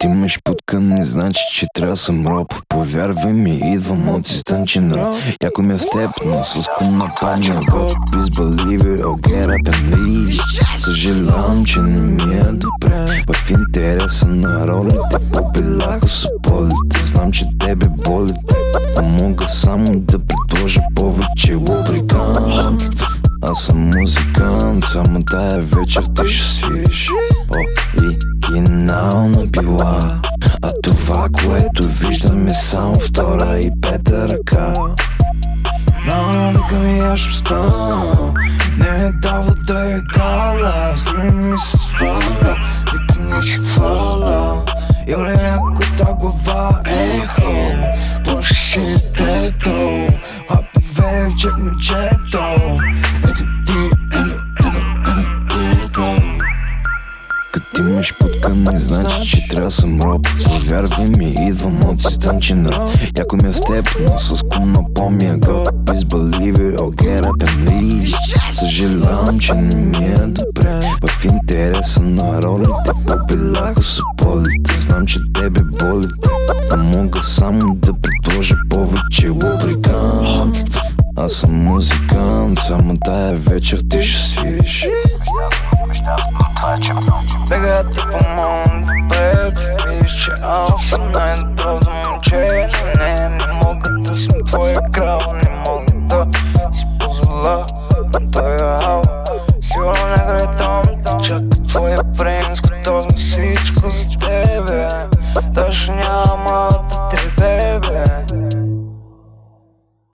Ти имаш путка, не значи, че трябва съм роб. Повярвай ми, идвам от изтънчен роб. Яко ми е с теб, но с кум нападния год Please believe it, Съжалявам, че не ми е добре. В интереса на ролите Побеляха с полите Знам, че тебе боли А мога само да предложа повече лубрикант. Аз съм музикант, само тая вечер ти ще свириш А това, което виждам е само втора и пета ръка. Мама вика ми аз ще встана Не е дава да е кала Строи ми се сваля Вика ми ще хвала Юре някой та глава? Ехо. Пуши детето Хапове в джек мечето Ето Имаш путка не значи, че трябва съм роб. Повярвай ми, идвам от роб Яко ми е с теб, но с кум напомня год Please believe it, leave Съжалявам, че не ми е добре. В интереса на ролите Побеляха с полите Знам, че тебе боли А мога само да предложа повече лубрикант. Аз съм музикант, само тая вечер ти ще свириш Бега да помогна добре